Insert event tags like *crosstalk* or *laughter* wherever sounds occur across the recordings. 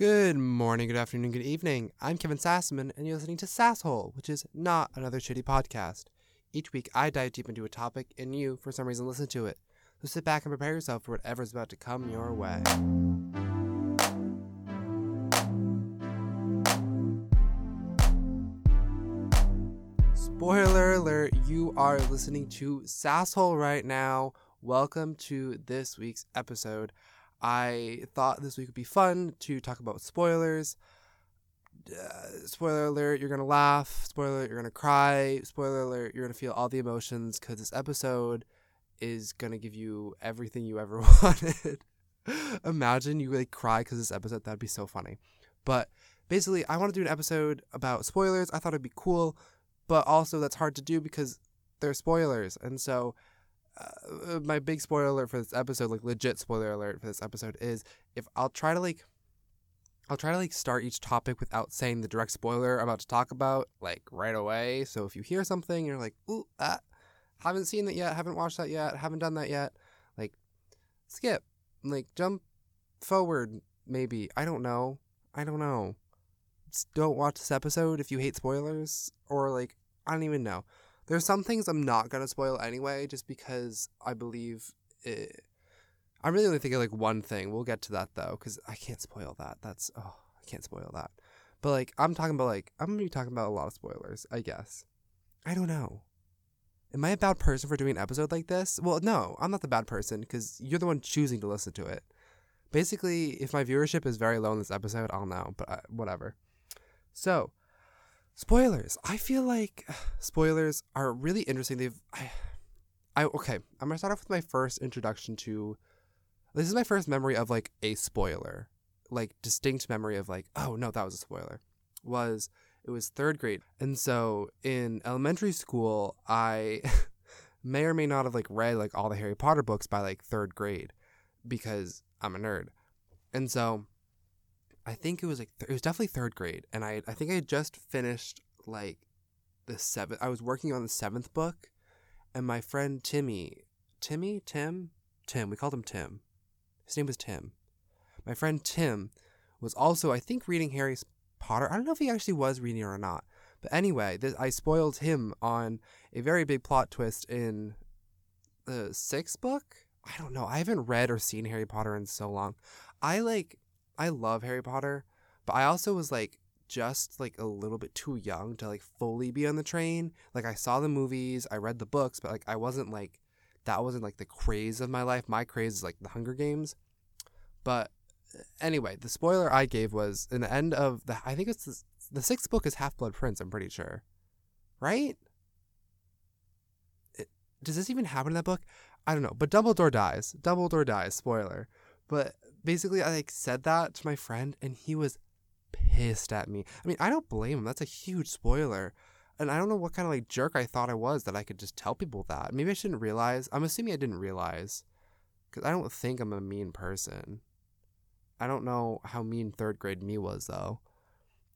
Good morning, good afternoon, good evening. I'm Kevin Sassman, and you're listening to Sasshole, which is not another shitty podcast. Each week, I dive deep into a topic, and you, for some reason, listen to it. So sit back and prepare yourself for whatever's about to come your way. Spoiler alert, you are listening to Sasshole right now. Welcome to this week's episode. I thought this week would be fun to talk about spoilers. Uh, spoiler alert, you're going to laugh. Spoiler alert, you're going to cry. Spoiler alert, you're going to feel all the emotions because this episode is going to give you everything you ever *laughs* wanted. Imagine you like cry because this episode, that'd be so funny. But basically, I want to do an episode about spoilers. I thought it'd be cool but also that's hard to do because they're spoilers. And so, uh, my big spoiler alert for this episode, like legit spoiler alert for this episode, is if I'll try to like, I'll try to like start each topic without saying the direct spoiler I'm about to talk about like right away. So if you hear something, you're like, ooh, ah, haven't seen that yet, haven't watched that yet, haven't done that yet, like, skip, like jump forward, maybe. I don't know. I don't know. Just don't watch this episode if you hate spoilers or like I don't even know. There's some things I'm not gonna spoil anyway, just because I believe it. I'm really only thinking like one thing. We'll get to that though, because I can't spoil that. That's oh, I can't spoil that. But like, I'm talking about like I'm gonna be talking about a lot of spoilers. I guess. I don't know. Am I a bad person for doing an episode like this? Well, no, I'm not the bad person because you're the one choosing to listen to it. Basically, if my viewership is very low in this episode, I'll know, but uh, whatever. So, spoilers. I feel like *sighs* spoilers are really interesting. They've I, I okay, I'm to start off with my first introduction to this is my first memory of like a spoiler. Like distinct memory of like, oh no, that was a spoiler. Was it was 3rd grade. And so in elementary school, I *laughs* may or may not have like read like all the Harry Potter books by like 3rd grade because I'm a nerd. And so I think it was like th- it was definitely third grade, and I I think I had just finished like the seventh. I was working on the seventh book, and my friend Timmy, Timmy, Tim, Tim. We called him Tim. His name was Tim. My friend Tim was also I think reading Harry Potter. I don't know if he actually was reading it or not. But anyway, this, I spoiled him on a very big plot twist in the sixth book. I don't know. I haven't read or seen Harry Potter in so long. I like I love Harry Potter, but I also was like just like a little bit too young to like fully be on the train. Like I saw the movies, I read the books, but like I wasn't like that wasn't like the craze of my life. My craze is like the Hunger Games. But anyway, the spoiler I gave was in the end of the I think it's the, the sixth book is Half Blood Prince. I'm pretty sure, right? It, does this even happen in that book? I don't know. But Dumbledore dies. Dumbledore dies. Spoiler. But basically I like said that to my friend and he was pissed at me. I mean, I don't blame him. That's a huge spoiler. And I don't know what kind of like jerk I thought I was that I could just tell people that. Maybe I shouldn't realize. I'm assuming I didn't realize cuz I don't think I'm a mean person. I don't know how mean 3rd grade me was though.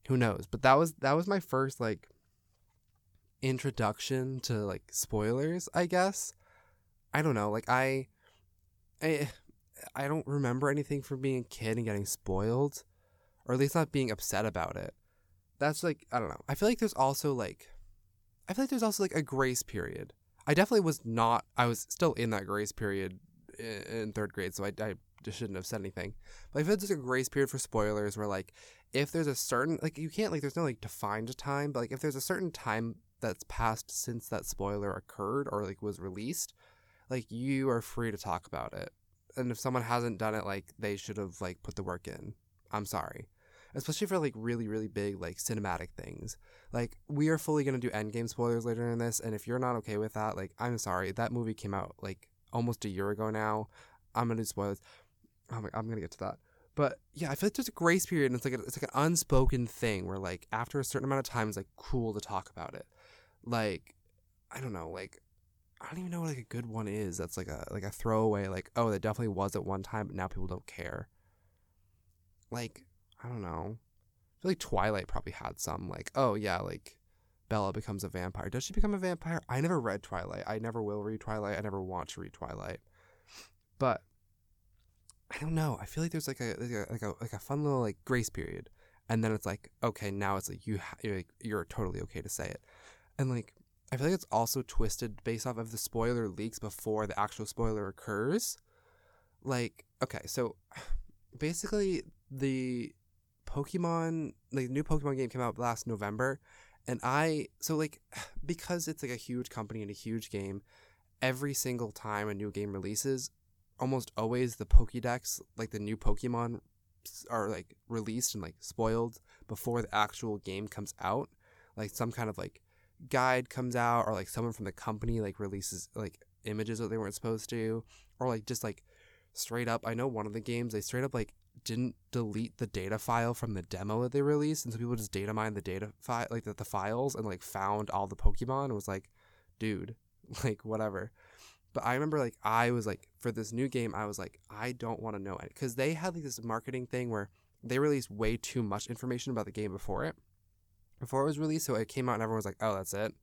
Who knows? But that was that was my first like introduction to like spoilers, I guess. I don't know. Like I I I don't remember anything from being a kid and getting spoiled, or at least not being upset about it. That's like I don't know. I feel like there's also like, I feel like there's also like a grace period. I definitely was not. I was still in that grace period in third grade, so I, I just shouldn't have said anything. But I feel like there's a grace period for spoilers where like if there's a certain like you can't like there's no like defined time, but like if there's a certain time that's passed since that spoiler occurred or like was released, like you are free to talk about it and if someone hasn't done it, like they should have like put the work in. I'm sorry, especially for like really really big like cinematic things. Like we are fully gonna do Endgame spoilers later in this, and if you're not okay with that, like I'm sorry. That movie came out like almost a year ago now. I'm gonna do spoilers. Oh I'm, I'm gonna get to that. But yeah, I feel like there's a grace period, and it's like a, it's like an unspoken thing where like after a certain amount of time, it's like cool to talk about it. Like I don't know, like I don't even know what like a good one is. That's like a like a throwaway. Like oh, that definitely was at one time, but now people don't care. Like I don't know. I feel like Twilight probably had some. Like oh yeah, like Bella becomes a vampire. Does she become a vampire? I never read Twilight. I never will read Twilight. I never want to read Twilight. But I don't know. I feel like there's like a like a like a, like a fun little like grace period, and then it's like okay, now it's like you ha- you're, like, you're totally okay to say it, and like I feel like it's also twisted based off of the spoiler leaks before the actual spoiler occurs. Like okay, so *sighs* basically the Pokemon like the new Pokemon game came out last November, and I so like *sighs* because it's like a huge company and a huge game, every single time a new game releases, almost always the Pokédex, like the new Pokemon are like released and like spoiled before the actual game comes out. Like some kind of like guide comes out or like someone from the company like releases like images that they weren't supposed to or like just like straight up I know one of the games they straight up like didn't delete the data file from the demo that they released and so people just data mined the data file like the, the files and like found all the Pokemon and was like dude *laughs* like whatever. But I remember like I was like for this new game I was like I don't want to know it because they had like this marketing thing where they released way too much information about the game before it before it was released so it came out and everyone was like oh that's it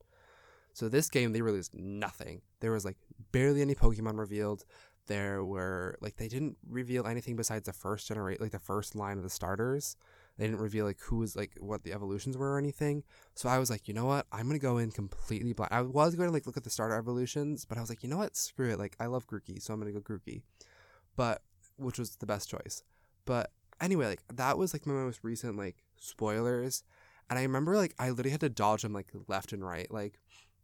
so this game they released nothing there was like barely any Pokemon revealed there were like they didn't reveal anything besides the first generate like the first line of the starters they didn't reveal like who was like what the evolutions were or anything. So I was like, you know what? I'm gonna go in completely blind. I was going to like look at the starter evolutions, but I was like, you know what? Screw it. Like I love Grookey, so I'm gonna go Grookey. But which was the best choice. But anyway, like that was like my most recent like spoilers. And I remember like I literally had to dodge them like left and right. Like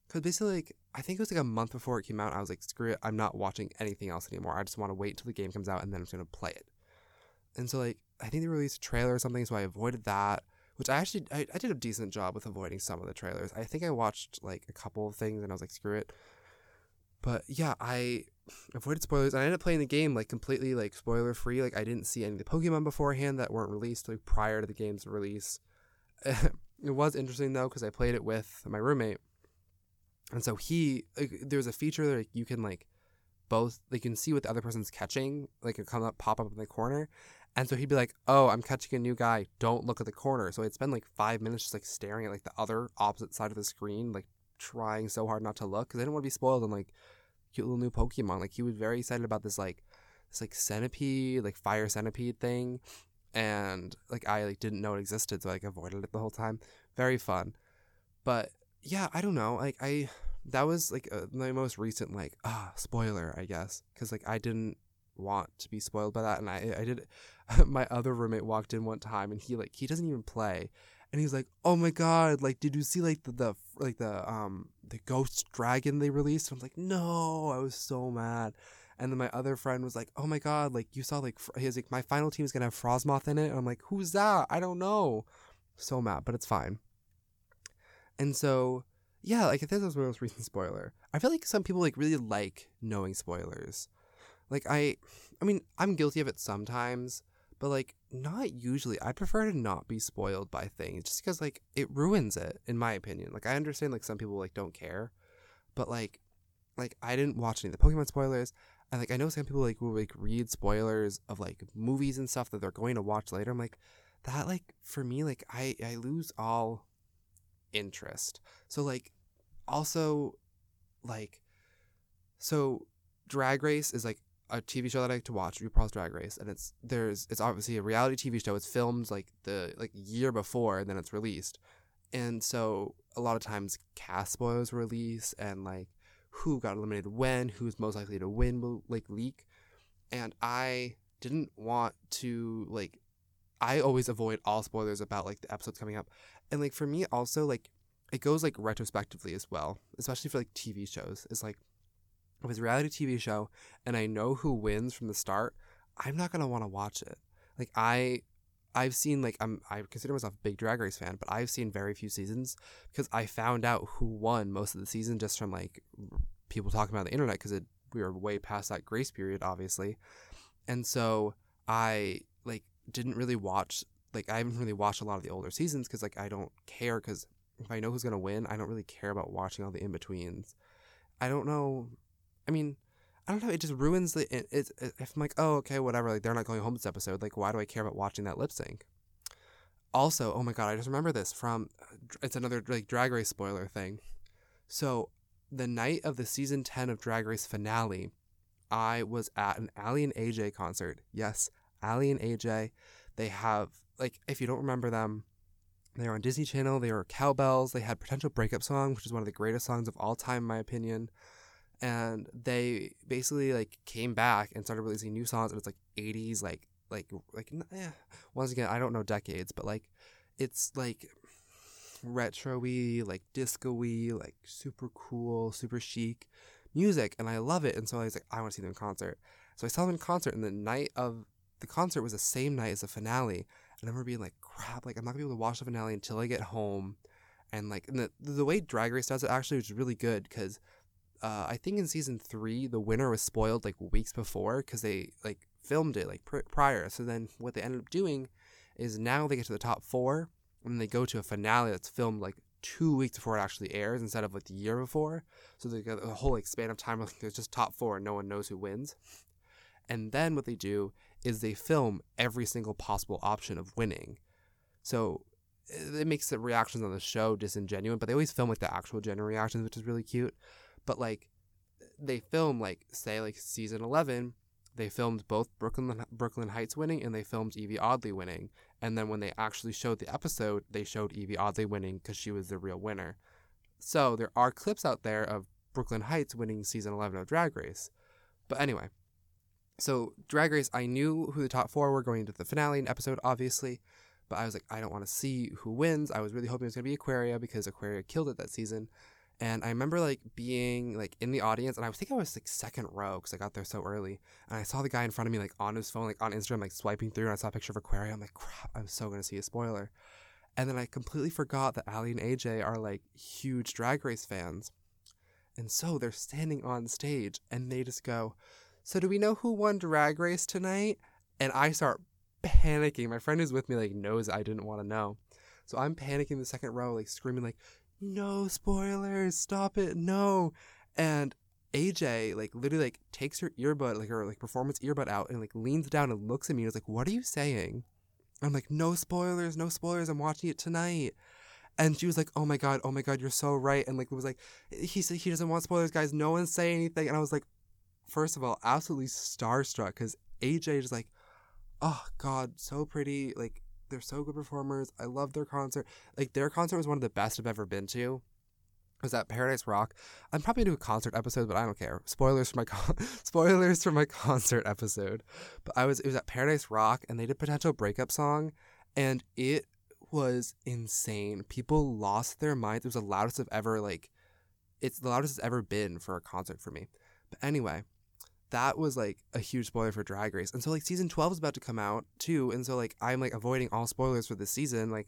because basically like I think it was like a month before it came out, I was like, screw it, I'm not watching anything else anymore. I just want to wait till the game comes out and then I'm just gonna play it. And so like I think they released a trailer or something, so I avoided that. Which I actually I, I did a decent job with avoiding some of the trailers. I think I watched like a couple of things and I was like, screw it. But yeah, I *sighs* avoided spoilers. And I ended up playing the game like completely like spoiler free. Like I didn't see any of the Pokemon beforehand that weren't released like prior to the game's release. *laughs* it was interesting though because I played it with my roommate, and so he like, there's a feature that like, you can like both they can see what the other person's catching like it come up pop up in the corner and so he'd be like, "Oh, I'm catching a new guy. Don't look at the corner." So I'd spend like five minutes just like staring at like the other opposite side of the screen, like trying so hard not to look because I didn't want to be spoiled on like cute little new Pokemon. Like he was very excited about this like this like centipede, like fire centipede thing, and like I like didn't know it existed, so I, like avoided it the whole time. Very fun, but yeah, I don't know. Like I that was like uh, my most recent like ah spoiler, I guess, because like I didn't want to be spoiled by that, and I I did *laughs* my other roommate walked in one time and he like he doesn't even play and he's like oh my god like did you see like the, the like the um the ghost dragon they released i'm like no i was so mad and then my other friend was like oh my god like you saw like he was like my final team is gonna have frosmoth in it and i'm like who's that i don't know so mad but it's fine and so yeah like this was my most recent spoiler i feel like some people like really like knowing spoilers like i i mean i'm guilty of it sometimes but like not usually. I prefer to not be spoiled by things just because like it ruins it in my opinion. Like I understand like some people like don't care, but like like I didn't watch any of the Pokemon spoilers. And like I know some people like will like read spoilers of like movies and stuff that they're going to watch later. I'm like that like for me like I I lose all interest. So like also like so Drag Race is like a TV show that I like to watch, RuPaul's Drag Race, and it's there's it's obviously a reality TV show. It's filmed like the like year before, and then it's released, and so a lot of times cast spoilers release and like who got eliminated when, who's most likely to win will like leak, and I didn't want to like I always avoid all spoilers about like the episodes coming up, and like for me also like it goes like retrospectively as well, especially for like TV shows. It's like if it's a reality TV show and I know who wins from the start, I'm not gonna want to watch it. Like I, I've seen like I'm I consider myself a big Drag Race fan, but I've seen very few seasons because I found out who won most of the season just from like people talking about the internet because we were way past that grace period, obviously, and so I like didn't really watch like I haven't really watched a lot of the older seasons because like I don't care because if I know who's gonna win, I don't really care about watching all the in betweens. I don't know I mean, I don't know. It just ruins the. It, it, it, if I'm like, oh, okay, whatever. Like they're not going home this episode. Like, why do I care about watching that lip sync? Also, oh my god, I just remember this from. Uh, it's another like Drag Race spoiler thing. So, the night of the season ten of Drag Race finale, I was at an Aly and AJ concert. Yes, Aly and AJ. They have like if you don't remember them, they were on Disney Channel. They were Cow Belles. They had Potential Breakup Song, which is one of the greatest songs of all time, in my opinion. And they basically like came back and started releasing new songs, and it's like '80s, like like like eh. once again, I don't know decades, but like it's like retro-y, like disco-y, like super cool, super chic music, and I love it. And so I was like, I want to see them in concert. So I saw them in concert, and the night of the concert was the same night as the finale. And I remember being like, crap, like I'm not gonna be able to watch the finale until I get home. And like and the the way Drag Race does it actually was really good because uh, I think in season three the winner was spoiled like weeks before because they like filmed it like pr- prior. So then what they ended up doing is now they get to the top four and they go to a finale that's filmed like two weeks before it actually airs instead of like the year before. So they got a whole like, span of time. Like, there's *laughs* just top four and no one knows who wins. And then what they do is they film every single possible option of winning. So it makes the reactions on the show disingenuous, but they always film like the actual genuine reactions, which is really cute. But like they film like say like season 11 they filmed both Brooke Lynn Brooklyn Heights winning and they filmed Yvie Oddly winning. And then when they actually showed the episode, they showed Yvie Oddly winning because she was the real winner. So there are clips out there of Brooke Lynn Hytes winning season 11 of Drag Race. But anyway, so Drag Race, I knew who the top four were going into the finale in episode, obviously. But I was like, I don't want to see who wins. I was really hoping it was going to be Aquaria because Aquaria killed it that season. And I remember like being like in the audience, and I think I was like second row because I got there so early. And I saw the guy in front of me like on his phone, like on Instagram, like swiping through, and I saw a picture of Aquaria. I'm like, crap, I'm so gonna see a spoiler. And then I completely forgot that Aly and AJ are like huge Drag Race fans, and so they're standing on stage, and they just go, "So do we know who won Drag Race tonight?" And I start panicking. My friend who's with me like knows I didn't want to know. So I'm panicking in the second row, like screaming, like, no spoilers, stop it, no. And AJ like literally like takes her earbud, like her like performance earbud out and like leans down and looks at me and is like, What are you saying? I'm like, No spoilers, no spoilers, I'm watching it tonight. And she was like, "Oh my god, oh my god, you're so right." And like, it was like, he said he doesn't want spoilers, guys. No one say anything. And I was like, first of all, absolutely starstruck because AJ is like, oh god, so pretty. Like, they're so good performers. I love their concert. Like their concert was one of the best I've ever been to. It was at Paradise Rock. I'm probably do a concert episode, but I don't care. Spoilers for my con- *laughs* spoilers for my concert episode. But I was it was at Paradise Rock and they did potential breakup song and it was insane. People lost their minds. It was the loudest I've ever like it's the loudest it's ever been for a concert for me. But anyway, that was like a huge spoiler for Drag Race. And so like season 12 is about to come out too. And so like I'm like avoiding all spoilers for this season. Like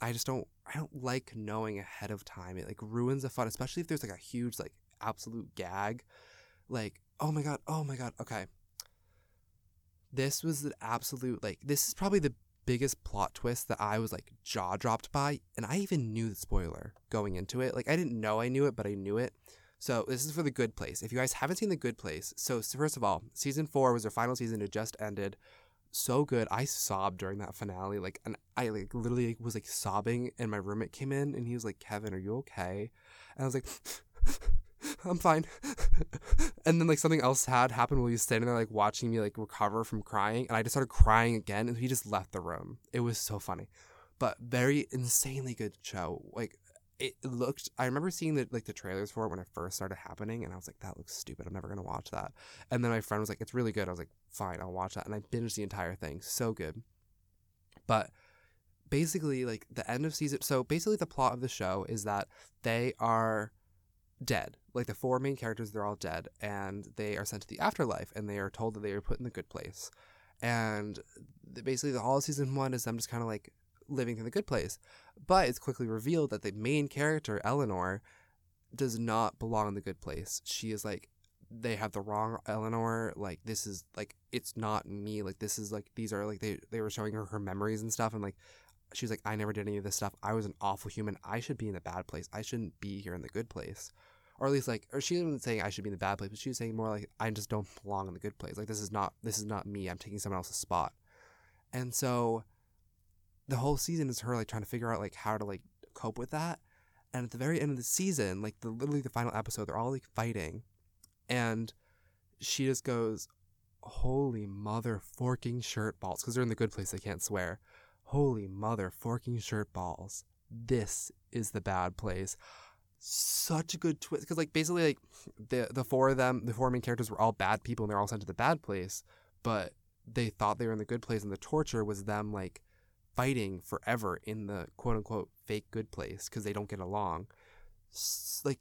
I just don't I don't like knowing ahead of time. It like ruins the fun, especially if there's like a huge like absolute gag. Like, oh my god, oh my god, okay. This was the absolute like this is probably the biggest plot twist that I was like jaw dropped by, and I even knew the spoiler going into it. Like I didn't know I knew it, but I knew it. So this is for the Good Place. If you guys haven't seen the Good Place, so first of all, season four was their final season. It just ended. So good. I sobbed during that finale. Like, and I like literally was like sobbing. And my roommate came in and he was like, "Kevin, are you okay?" And I was like. *laughs* I'm fine. *laughs* and then like something else had happened while he was standing there like watching me like recover from crying and I just started crying again and he just left the room. It was so funny. But very insanely good show. Like it looked I remember seeing the like the trailers for it when it first started happening and I was like that looks stupid. I'm never going to watch that. And then my friend was like it's really good. I was like fine I'll watch that. And I binged the entire thing. So good. But basically like the end of season so basically the plot of the show is that they are dead. Like the four main characters they're all dead and they are sent to the afterlife and they are told that they are put in the good place. And basically the whole season one is them just kind of like living in the good place. But it's quickly revealed that the main character, Eleanor, does not belong in the good place. She is like, they have the wrong Eleanor. Like, this is like, it's not me. Like, this is like, these are like, they, they were showing her her memories and stuff. And like, she's like, I never did any of this stuff. I was an awful human. I should be in the bad place. I shouldn't be here in the good place. Or at least like, or she wasn't saying I should be in the bad place, but she was saying more like, I just don't belong in the good place. Like, this is not, this is not me. I'm taking someone else's spot. And so the whole season is her like trying to figure out like how to like cope with that. And at the very end of the season, like the literally the final episode, they're all like fighting, and she just goes, "Holy mother forking shirt balls!" Because they're in the good place, they can't swear. Holy mother forking shirt balls! This is the bad place. Such a good twist because, like, basically, like the the four of them, the four main characters were all bad people, and they're all sent to the bad place. But they thought they were in the good place, and the torture was them like fighting forever in the quote unquote fake good place because they don't get along. Like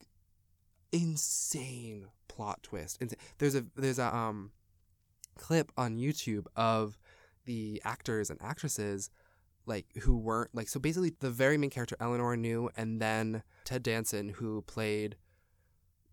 insane plot twist. There's a there's a um clip on YouTube of the actors and actresses like who weren't like so basically the very main character Eleanor knew and then Ted Danson who played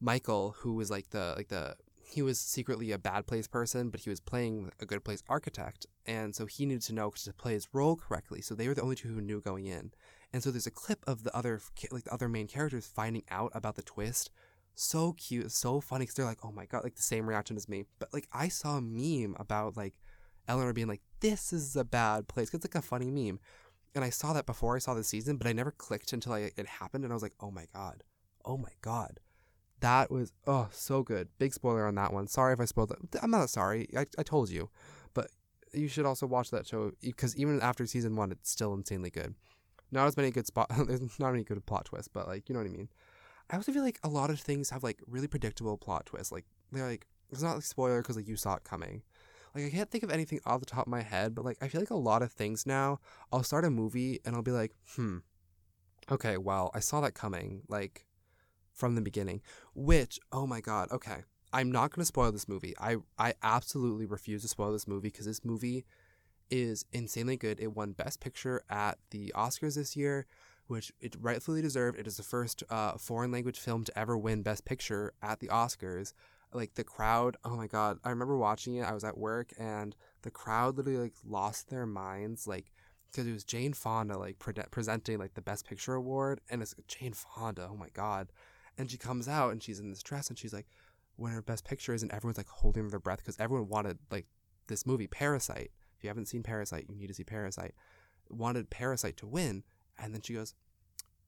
Michael who was like the like the he was secretly a bad place person but he was playing a good place architect and so he needed to know to play his role correctly so they were the only two who knew going in and so there's a clip of the other like the other main characters finding out about the twist so cute, so funny because they're like, oh my god, like the same reaction as me. But like I saw a meme about like Eleanor being like, this is a bad place. It's like a funny meme. And I saw that before I saw the season, but I never clicked until I, it happened. And I was like, oh my God. Oh my God. That was, oh, so good. Big spoiler on that one. Sorry if I spoiled it. I'm not sorry. I, I told you. But you should also watch that show because even after season one, it's still insanely good. Not as many good spot, *laughs* there's not any good plot twists, but like, you know what I mean? I also feel like a lot of things have like really predictable plot twists. Like they're like it's not like spoiler because like you saw it coming. Like I can't think of anything off the top of my head, but like I feel like a lot of things now. I'll start a movie and I'll be like, hmm, okay, well I saw that coming like from the beginning. Which oh my god, okay, I'm not gonna spoil this movie. I I absolutely refuse to spoil this movie because this movie is insanely good. It won Best Picture at the Oscars this year which it rightfully deserved. It is the first uh, foreign language film to ever win Best Picture at the Oscars. Like the crowd, oh my god! I remember watching it. I was at work, and the crowd literally like lost their minds, like because it was Jane Fonda like pre- presenting like the Best Picture award, and it's Jane Fonda. Oh my god! And she comes out and she's in this dress, and she's like, winner of Best Pictures, and everyone's like holding their breath because everyone wanted like this movie Parasite. If you haven't seen Parasite, you need to see Parasite. Wanted Parasite to win, and then she goes,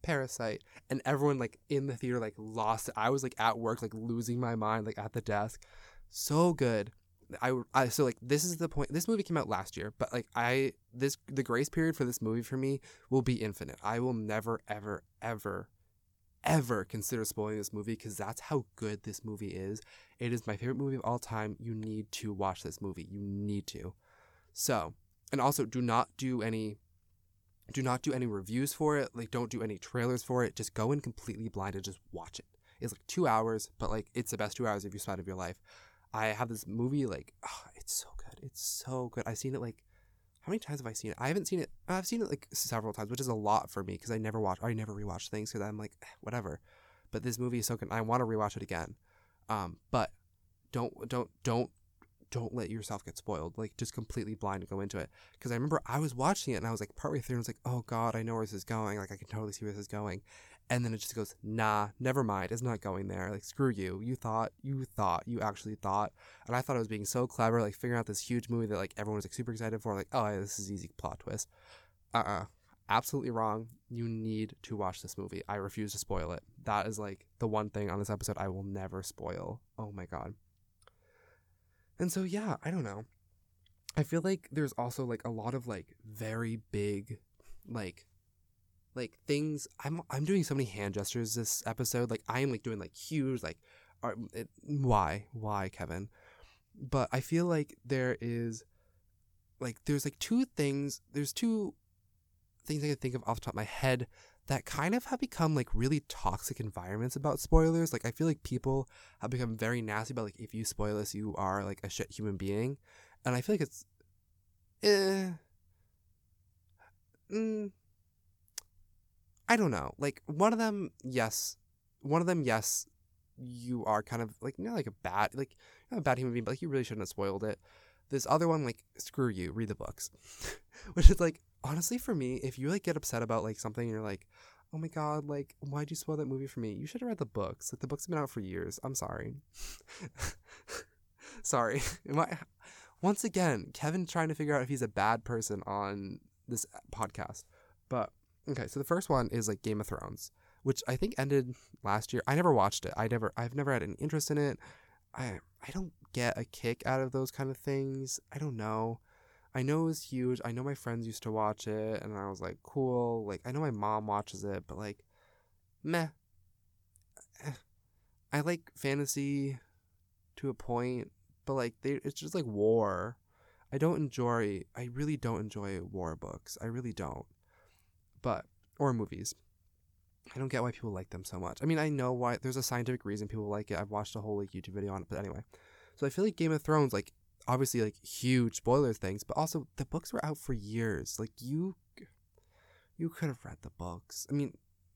Parasite. And everyone like in the theater like lost it. I was like at work, like losing my mind, like at the desk. So good. I, I so like this is the point this movie came out last year but like i this the grace period for this movie for me will be infinite i will never ever ever ever consider spoiling this movie because that's how good this movie is it is my favorite movie of all time you need to watch this movie you need to so and also do not do any do not do any reviews for it. Like, don't do any trailers for it. Just go in completely blind and just watch it. It's like two hours, but like it's the best two hours of your spent of your life. I have this movie like, oh, it's so good. It's so good. I've seen it like, how many times have I seen it? I haven't seen it. I've seen it like several times, which is a lot for me because I never watch. I never rewatch things because I'm like, eh, whatever. But this movie is so good. I want to rewatch it again. Um, but don't don't don't don't let yourself get spoiled. Like just completely blind and go into it. Because I remember I was watching it and I was like partway through and I was like, oh god, I know where this is going. Like I can totally see where this is going. And then it just goes, nah, never mind. It's not going there. Like screw you. You thought, you thought, you actually thought. And I thought I was being so clever, like figuring out this huge movie that like everyone was like super excited for. Like, oh, yeah, this is easy plot twist. Uh uh-uh. uh Absolutely wrong. You need to watch this movie. I refuse to spoil it. That is like the one thing on this episode I will never spoil. Oh my god. And so yeah, I don't know. I feel like there's also like a lot of like very big like like things I'm I'm doing so many hand gestures this episode. Like I am like doing like huge like are, it, why? Why, Kevin? But I feel like there is like there's like two things there's two things I can think of off the top of my head that kind of have become like really toxic environments about spoilers. Like I feel like people have become very nasty about like if you spoil this, you are like a shit human being, and I feel like it's, eh, mm, I don't know. Like one of them, yes, one of them, yes, you are kind of like not like a bad like not a bad human being, but like you really shouldn't have spoiled it. This other one, like screw you, read the books, *laughs* which is like honestly for me if you like get upset about like something and you're like oh my god like why'd you spoil that movie for me? You should have read the books. Like the books have been out for years. I'm sorry. *laughs* Sorry. *laughs* I, once again kevin trying to figure out if he's a bad person on this uh, podcast. But okay so the first one is like game of thrones which i think ended last year i never watched it i never i've never had any interest in it i i don't get a kick out of those kind of things. I don't know. I know it was huge. I know my friends used to watch it, and I was like, cool. Like, I know my mom watches it, but like, meh. *sighs* I like fantasy to a point, but like, they, it's just like war. I don't enjoy, I really don't enjoy war books. I really don't. But, or movies. I don't get why people like them so much. I mean, I know why, there's a scientific reason people like it. I've watched a whole like YouTube video on it, but anyway. So I feel like Game of Thrones, like, obviously like huge spoilers things, but also the books were out for years. Like you you could have read the books. I mean,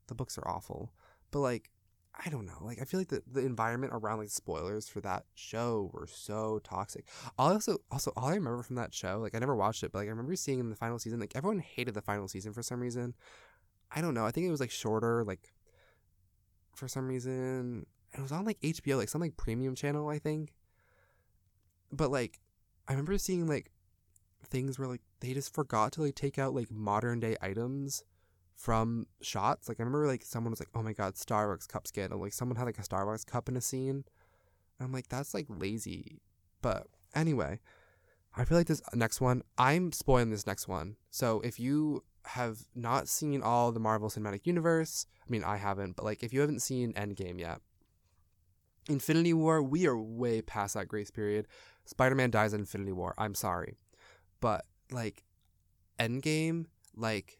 the books are awful, but like I don't know. Like I feel like the, the environment around like spoilers for that show were so toxic. Also also all I remember from that show, like I never watched it, but like I remember seeing in the final season, like everyone hated the final season for some reason. I don't know. I think it was like shorter, like for some reason. It was on like HBO, like some like premium channel, I think. But like I remember seeing like things where like they just forgot to like take out like modern day items from shots. Like I remember like someone was like, "Oh my god, Starbucks cup skin," and like someone had like a Starbucks cup in a scene. And I'm like, that's like lazy. But anyway, I feel like this next one, I'm spoiling this next one. So if you have not seen all the Marvel Cinematic Universe, I mean, I haven't, but like if you haven't seen Endgame yet, Infinity War, we are way past that grace period. Spider Man dies in Infinity War. I'm sorry. But like Endgame, like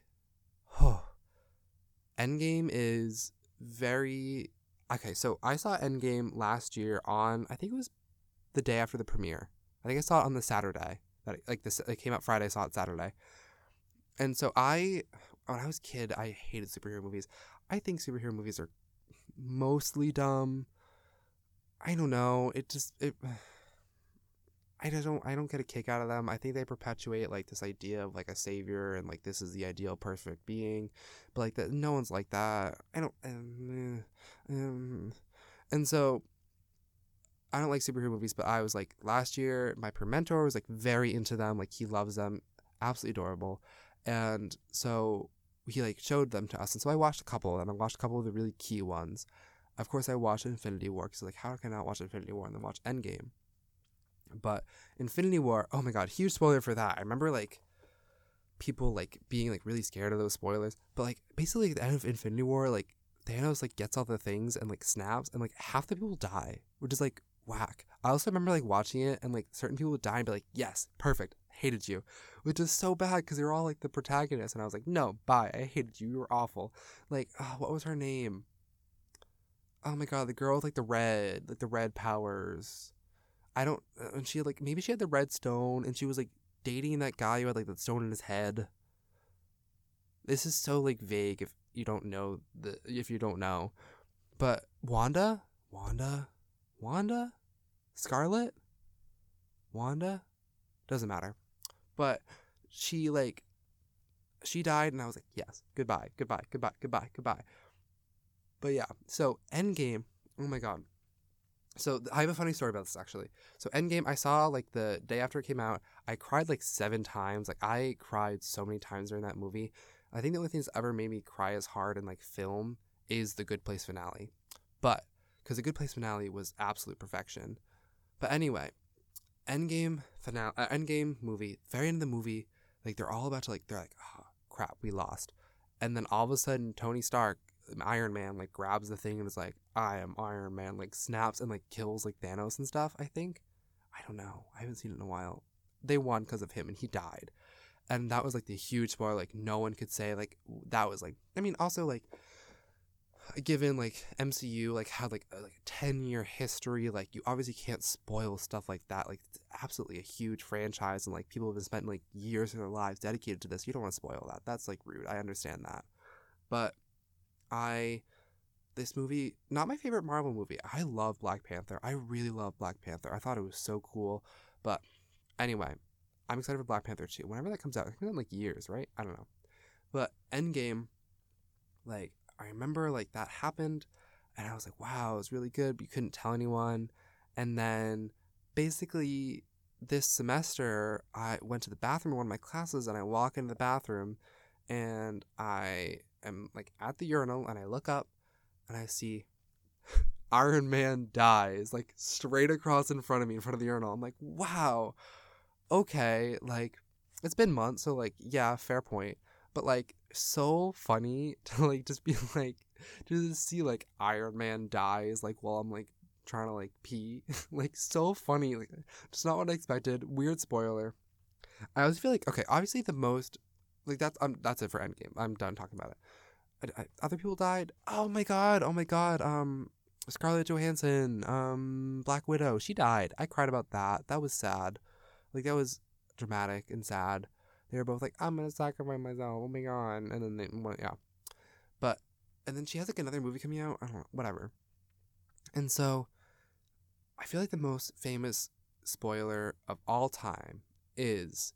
oh *sighs* Endgame is very okay, so I saw Endgame last year on I think it was the day after the premiere. I think I saw it on the Saturday. That like this it came out Friday, I saw it Saturday. And so I when I was a kid, I hated superhero movies. I think superhero movies are mostly dumb. I don't know. It just it I don't I don't get a kick out of them. I think they perpetuate like this idea of like a savior and like this is the ideal perfect being, but like that no one's like that. I don't um, um, and so I don't like superhero movies, but I was like last year my per mentor was like very into them, like he loves them, absolutely adorable. And so he like showed them to us. And so I watched a couple and. I watched a couple of the really key ones. Of course I watched Infinity War because like how can I not watch Infinity War and then watch Endgame? But Infinity War, oh my god, huge spoiler for that. I remember like people like being like really scared of those spoilers. But like basically at the end of Infinity War, like Thanos like gets all the things and like snaps and like half the people die, which is like whack. I also remember like watching it and like certain people would die and be like, yes, perfect, hated you, which is so bad because they were all like the protagonists, and I was like, no, bye, I hated you, you were awful. Like, oh, what was her name? Oh my god, the girl with like the red, like the red powers. I don't. Uh, and she had, like maybe she had the red stone, and she was like dating that guy who had like the stone in his head. This is so like vague if you don't know the if you don't know, but Wanda, Wanda, Wanda, Scarlet, Wanda, doesn't matter, but she like she died, and I was like, yes, goodbye, goodbye, goodbye, goodbye, goodbye. But yeah, so Endgame. Oh my god, so I have a funny story about this actually. So Endgame, I saw like the day after it came out. I cried like seven times. Like I cried so many times during that movie. I think the only thing that's ever made me cry as hard in like film is the Good Place finale. But because the Good Place finale was absolute perfection. But anyway, Endgame finale, uh, Endgame movie. Very end of the movie, like they're all about to like they're like, oh crap, we lost, and then all of a sudden Tony Stark Iron Man like grabs the thing and is like, I am Iron Man, like snaps and like kills like Thanos and stuff, I think. I don't know. I haven't seen it in a while. They won because of him and he died. And that was like the huge spoiler. Like no one could say like that was like I mean also like given like MCU like had like a, like a 10 year history like you obviously can't spoil stuff like that like it's absolutely a huge franchise and like people have been spending like years of their lives dedicated to this you don't want to spoil that that's like rude I understand that but I this movie not my favorite Marvel movie. I love Black Panther. I really love Black Panther. I thought it was so cool. But anyway, I'm excited for Black Panther 2. Whenever that comes out, it's been like years, right? I don't know. But Endgame, like I remember like that happened and I was like, wow, it was really good, but you couldn't tell anyone. And then basically this semester I went to the bathroom in one of my classes and I walk into the bathroom and I am like at the urinal and I look up and I see *laughs* Iron Man dies, like straight across in front of me, in front of the urinal. I'm like, wow, okay, like it's been months, so like, yeah, fair point. But like, so funny *laughs* to like just be like, to just see like Iron Man dies, like while I'm like trying to like pee, *laughs* like so funny, like just not what I expected. Weird spoiler. I always feel like okay, obviously the most like that's um that's it for Endgame. I'm done talking about it. I, I, other people died. Oh my god! Oh my god! Um, Scarlett Johansson, um, Black Widow, she died. I cried about that. That was sad. Like that was dramatic and sad. They were both like, "I'm gonna sacrifice myself." Oh my god! And then they, well, yeah, but and then she has like another movie coming out. I don't know, whatever. And so, I feel like the most famous spoiler of all time is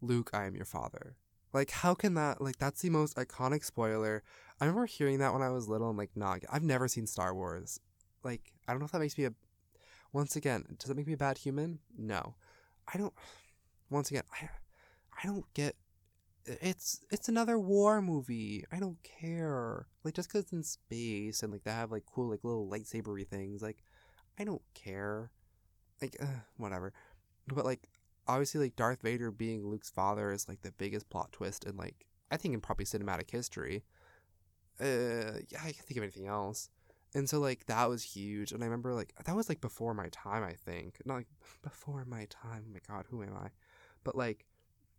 Luke, I am your father. Like, how can that, like, that's the most iconic spoiler. I remember hearing that when I was little and, like, not, I've never seen Star Wars. Like, I don't know if that makes me a, once again, does that make me a bad human? No. I don't, *sighs* once again, I, I don't get, it's, it's another war movie. I don't care. Like, just because it's in space and, like, they have, like, cool, like, little lightsabery things, like, I don't care. Like, uh, *sighs* whatever. But, like, obviously like Darth Vader being Luke's father is like the biggest plot twist in like I think in probably cinematic history. Uh, yeah, I can't think of anything else. And so like that was huge, and I remember like that was like before my time. I think not like *laughs* before my time. Oh my God, who am I? But like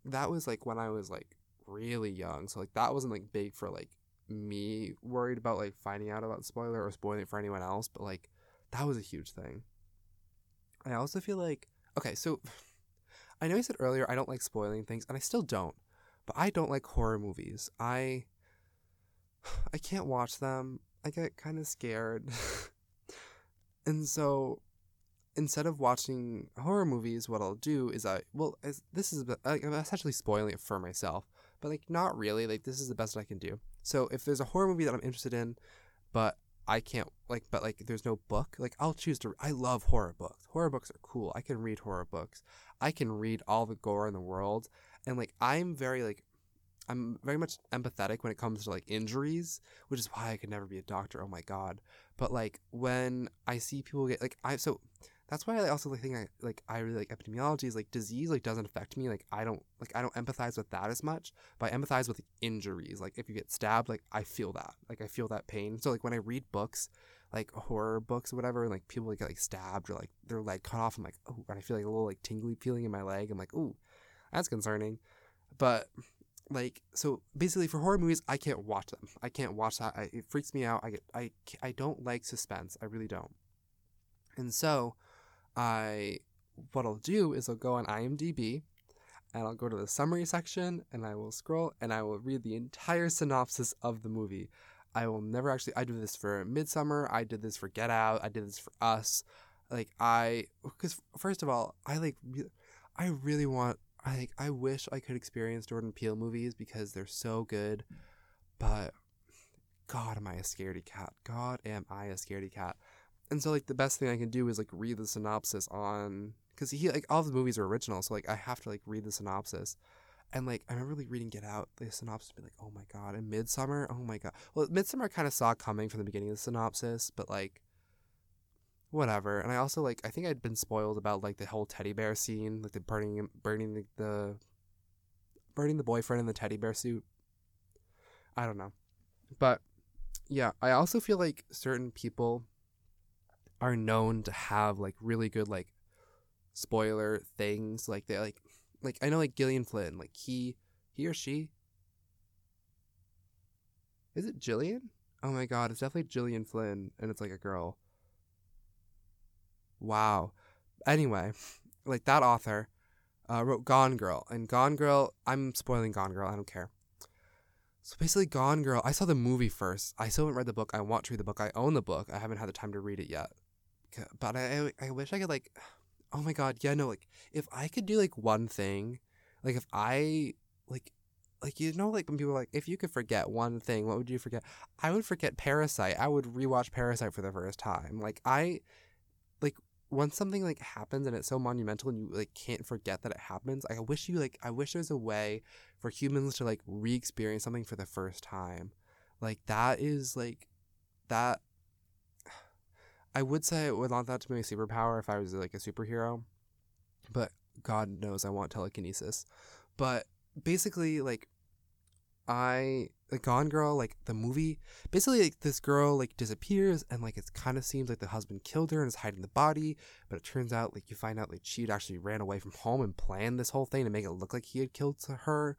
that was like when I was like really young. So like that wasn't like big for like me worried about like finding out about spoiler or spoiling it for anyone else. But like that was a huge thing. I also feel like okay, so *laughs* I know I said earlier I don't like spoiling things, and I still don't. But I don't like horror movies. I *sighs* I can't watch them. I get kind of scared. *laughs* and so instead of watching horror movies, what I'll do is I well, this is I'm essentially spoiling it for myself, but like not really. Like this is the best I can do. So if there's a horror movie that I'm interested in, but I can't like, but like, there's no book. Like, I'll choose to. I love horror books. Horror books are cool. I can read horror books. I can read all the gore in the world, and like, I'm very like, I'm very much empathetic when it comes to like injuries, which is why I could never be a doctor. Oh my god! But like, when I see people get like, I so that's why I also think I like I really like epidemiology is like disease like doesn't affect me like I don't like I don't empathize with that as much but I empathize with injuries like if you get stabbed like I feel that like I feel that pain. So like when I read books like horror books or whatever and like people like, get like stabbed or like their leg cut off I'm like oh and I feel like a little like tingly feeling in my leg I'm like oh that's concerning. But like so basically for horror movies I can't watch them. I can't watch that I, it freaks me out I get I I don't like suspense I really don't. And so I what I'll do is I'll go on IMDb and I'll go to the summary section and I will scroll and I will read the entire synopsis of the movie. I will never actually I do this for Midsommar, I did this for Get Out, I did this for Us. Like I cuz first of all, I like I really want I like I wish I could experience Jordan Peele movies because they're so good. But God am I a scaredy cat. God am I a scaredy cat and so like the best thing I can do is like read the synopsis on because he like all the movies are original, so like I have to like read the synopsis. And like I remember like reading Get Out, the synopsis be like, oh my god, and Midsommar, oh my god. Well, Midsommar I kind of saw coming from the beginning of the synopsis, but like whatever. And I also like I think I'd been spoiled about like the whole teddy bear scene, like the burning burning the, the burning the boyfriend in the teddy bear suit. I don't know, but yeah, I also feel like certain people are known to have like really good like spoiler things like they like like I know like Gillian Flynn like he he or she is it Gillian? Oh my god, it's definitely Gillian Flynn and it's like a girl. Wow. Anyway, like that author uh, wrote Gone Girl and Gone Girl I'm spoiling Gone Girl, I don't care. So basically, Gone Girl. I saw the movie first. I still haven't read the book. I want to read the book. I own the book. I haven't had the time to read it yet but I, I wish I could like *sighs* oh my god yeah no like if i could do like one thing like if i like like you know like when people are like if you could forget one thing what would you forget? I would forget parasite i would rewatch parasite for the first time like i like once something like happens and it's so monumental and you like can't forget that it happens i wish you like i wish there's a way for humans to like re-experience something for the first time like that is like that I would say I would want that to be my superpower if I was like a superhero, but God knows I want telekinesis. But basically, like, I like Gone Girl, like the movie. Basically, like this girl like disappears, and like it kind of seems like the husband killed her and is hiding the body. But it turns out, like you find out, like she had actually ran away from home and planned this whole thing to make it look like he had killed her.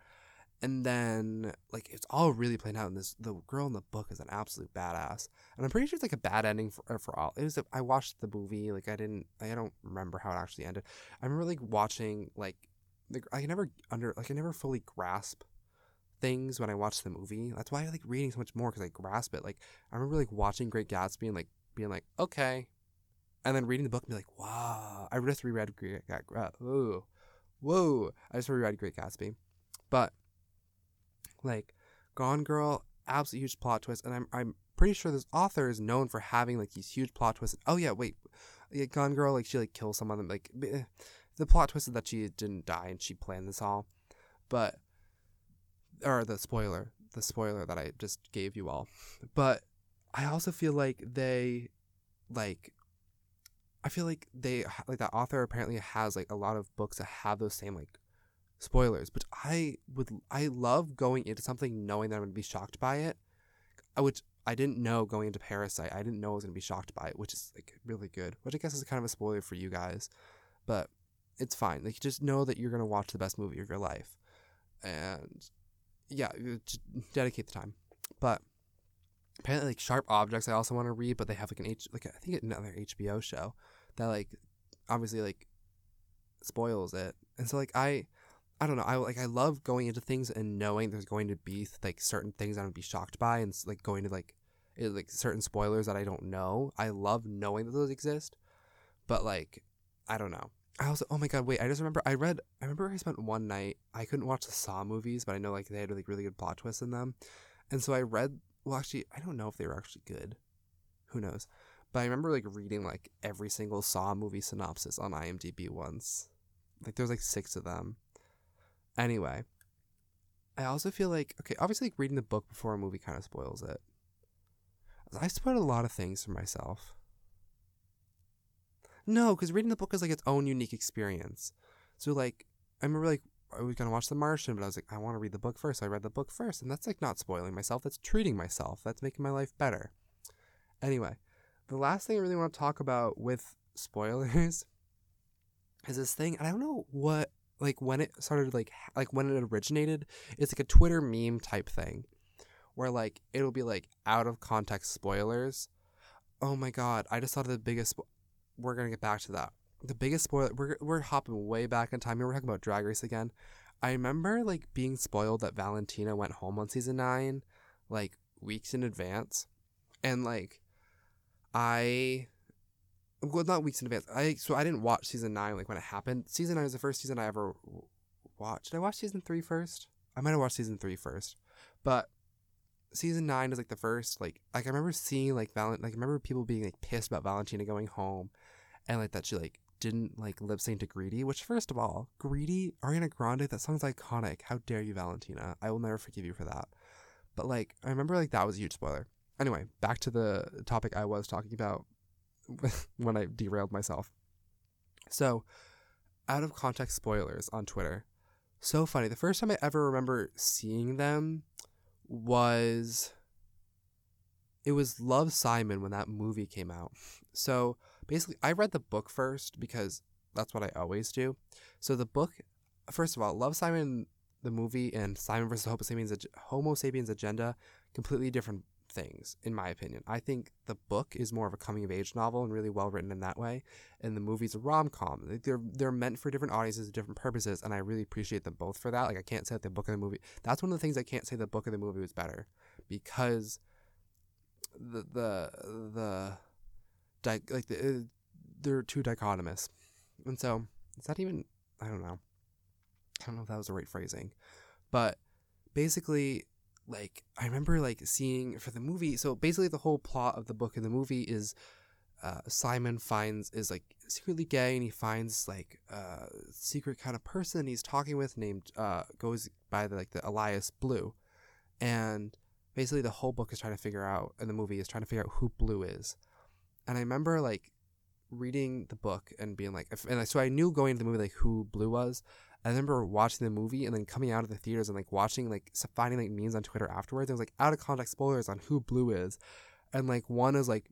And then like it's all really playing out. And this the girl in the book is an absolute badass. And I'm pretty sure it's like a bad ending for uh, for all. It was. A, I watched the movie. Like I didn't. I don't remember how it actually ended. I remember like watching like the. I never under like I never fully grasp things when I watch the movie. That's why I like reading so much more because I grasp it. Like I remember like watching Great Gatsby and like being like, okay, and then reading the book and be like, wow. I just reread Great Gatsby. Uh, whoa. I just reread Great Gatsby, but like Gone Girl, absolute huge plot twist, and I'm I'm pretty sure this author is known for having like these huge plot twists. Oh yeah, wait, yeah, Gone Girl, like she like kills someone. Like eh, the plot twist is that she didn't die and she planned this all, but or the spoiler, the spoiler that I just gave you all. But I also feel like they like I feel like they like that author apparently has like a lot of books that have those same like spoilers, but I would I love going into something knowing that I'm going to be shocked by it, uh, which I didn't know going into Parasite. I didn't know I was going to be shocked by it, which is like really good. Which I guess is kind of a spoiler for you guys, but it's fine. Like just know that you're going to watch the best movie of your life. And yeah, dedicate the time. But apparently, like Sharp Objects, I also want to read, but they have like an H, like I think another HBO show that like obviously like spoils it, and so like I. I don't know. I like I love going into things and knowing there's going to be like certain things I'm gonna be shocked by and like going to like it, like certain spoilers that I don't know. I love knowing that those exist, but like I don't know. I also oh my god wait I just remember I read I remember I spent one night I couldn't watch the Saw movies but I know like they had like really good plot twists in them, and so I read well actually I don't know if they were actually good, who knows, but I remember like reading like every single Saw movie synopsis on IMDb once, like there's like six of them. Anyway, I also feel like okay obviously like reading the book before a movie kind of spoils it. I spoiled a lot of things for myself. No, because reading the book is like its own unique experience. So like I remember like I was gonna watch The Martian, but I was like, I want to read the book first. So I read the book first, and that's like not spoiling myself. That's treating myself. That's making my life better. Anyway, the last thing I really want to talk about with spoilers *laughs* is this thing, and I don't know what like when it started like like when it originated. It's like a Twitter meme type thing, where like it'll be like out of context spoilers. Oh my god! I just thought of the biggest we're gonna get back to that. The biggest spoiler we're we're hopping way back in time. We're talking about Drag Race again. I remember like being spoiled that Valentina went home on season nine, like weeks in advance, and like I well not weeks in advance. I so I didn't watch season nine like when it happened. Season nine was the first season I ever watched. Did I watch season three first? I might have watched season three first, but season nine is like the first like like I remember seeing like Valent like I remember people being like pissed about Valentina going home and like that she like didn't like lip sync to Greedy, which first of all, Greedy, Ariana Grande, that song's iconic. How dare you, Valentina? I will never forgive you for that. But like, I remember like that was a huge spoiler. Anyway, back to the topic I was talking about *laughs* when I derailed myself. So, out of context spoilers on Twitter. So funny. The first time I ever remember seeing them was it was Love Simon when that movie came out. So basically, I read the book first because that's what I always do. So the book, first of all, Love Simon, the movie, and Simon versus Homo Sapiens, Homo Sapiens Agenda, completely different things, in my opinion. I think the book is more of a coming of age novel and really well written in that way, and the movie's a rom com. They're they're meant for different audiences, different purposes, and I really appreciate them both for that. Like I can't say that the book and the movie. That's one of the things I can't say the book and the movie was better, because the the the di- like the, uh, they're too dichotomous, and so is that even I don't know. I don't know if that was the right phrasing, but basically, like I remember like seeing for the movie. So basically, the whole plot of the book and the movie is uh, Simon finds is like secretly gay, and he finds like a secret kind of person he's talking with named uh, goes by the like the Elias Blue, and basically the whole book is trying to figure out, and the movie is trying to figure out who Blue is And I remember like reading the book and being like, and so I knew going to the movie like who Blue was. I remember watching the movie and then coming out of the theaters and like watching like finding like memes on Twitter afterwards. It was like out of context spoilers on who Blue is, and like one is like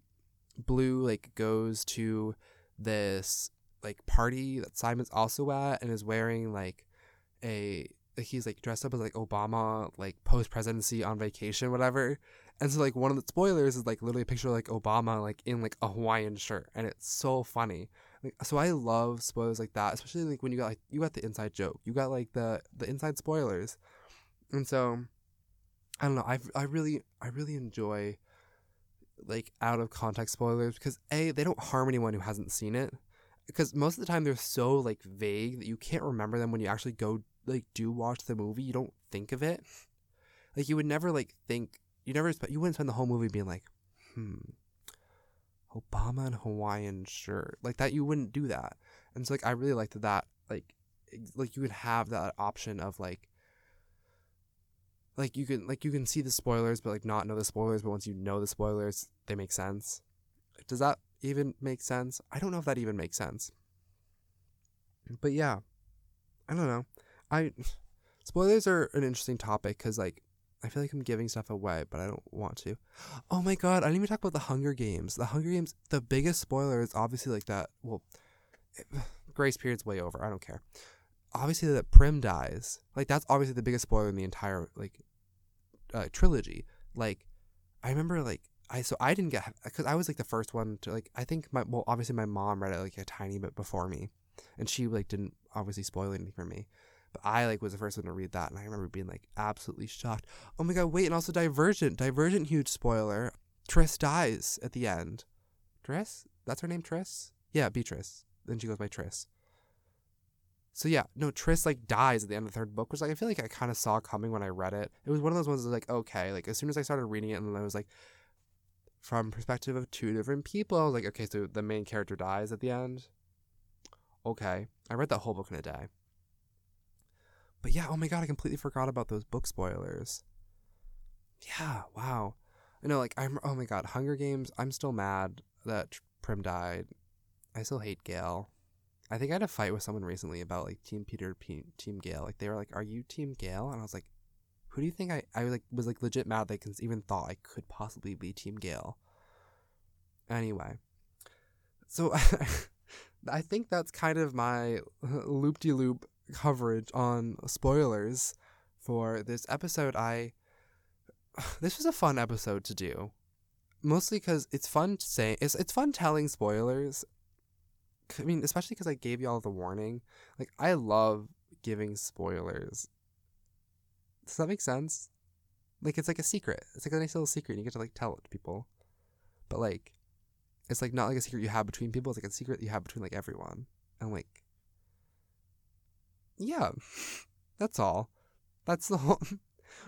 Blue like goes to this like party that Simon's also at and is wearing like a he's like dressed up as like Obama like post presidency on vacation whatever. And so like one of the spoilers is like literally a picture of like Obama like in like a Hawaiian shirt. And it's so funny like, so I love spoilers like that especially like when you got like you got the inside joke. You got like the the inside spoilers. And so I don't know. I I really I really enjoy like out of context spoilers because a they don't harm anyone who hasn't seen it. Because most of the time they're so like vague that you can't remember them when you actually go like do watch the movie. You don't think of it. Like you would never like think you never you wouldn't spend the whole movie being like hmm obama and hawaiian shirt like that you wouldn't do that. And so like i really liked that, like like you could have that option of like like you can like you can see the spoilers but like not know the spoilers but once you know the spoilers they make sense. Does that even make sense? I don't know if that even makes sense. But yeah. I don't know. I *sighs* spoilers are an interesting topic because like i feel like i'm giving stuff away but i don't want to. Oh my god i didn't even talk about the hunger games. The hunger games the biggest spoiler is obviously like that well it, *sighs* grace period's way over i don't care. Obviously that prim dies. Like that's obviously the biggest spoiler in the entire like uh, trilogy. Like, I remember like I so I didn't get because I was like the first one to like I think my well obviously my mom read it like a tiny bit before me, and she like didn't obviously spoil anything for me. But I like was the first one to read that, and I remember being like absolutely shocked. Oh my god! Wait, and also Divergent. Divergent, huge spoiler. Tris dies at the end. Tris? That's her name, Tris? Yeah, Beatrice. Then she goes by Tris. So yeah, no, Tris like dies at the end of the third book, which like I feel like I kind of saw coming when I read it. It was one of those ones that was like okay, like as soon as I started reading it, and then I was like, from perspective of two different people, I was like, okay, so the main character dies at the end. Okay, I read that whole book in a day. But yeah, oh my god, I completely forgot about those book spoilers. Yeah, wow. I know, like I'm. Oh my god, Hunger Games. I'm still mad that Prim died. I still hate Gale. I think I had a fight with someone recently about like Team Peeta, P- Team Gale. Like they were like, "Are you Team Gale?" And I was like, "Who do you think I?" I like was like legit mad they even thought I could possibly be Team Gale. Anyway, so *laughs* I think that's kind of my loop de loop coverage on spoilers for this episode. I *sighs* this was a fun episode to do, mostly because it's fun to say it's it's fun telling spoilers I mean, especially because I gave you all the warning. Like, I love giving spoilers. Does that make sense? Like, it's like a secret. It's like a nice little secret. And You get to like tell it to people, but like, it's like not like a secret you have between people. It's like a secret you have between like everyone. And like, yeah, that's all. That's the whole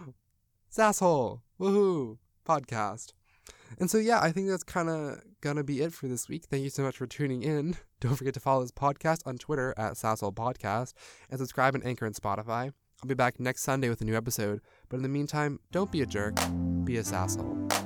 *laughs* Sasshole Woohoo podcast. And so, yeah, I think that's kind of going to be it for this week. Thank you so much for tuning in. *laughs* Don't forget to follow this podcast on Twitter at Sasshole Podcast and subscribe on Anchor and Spotify. I'll be back next Sunday with a new episode. But in the meantime, don't be a jerk, be a sasshole.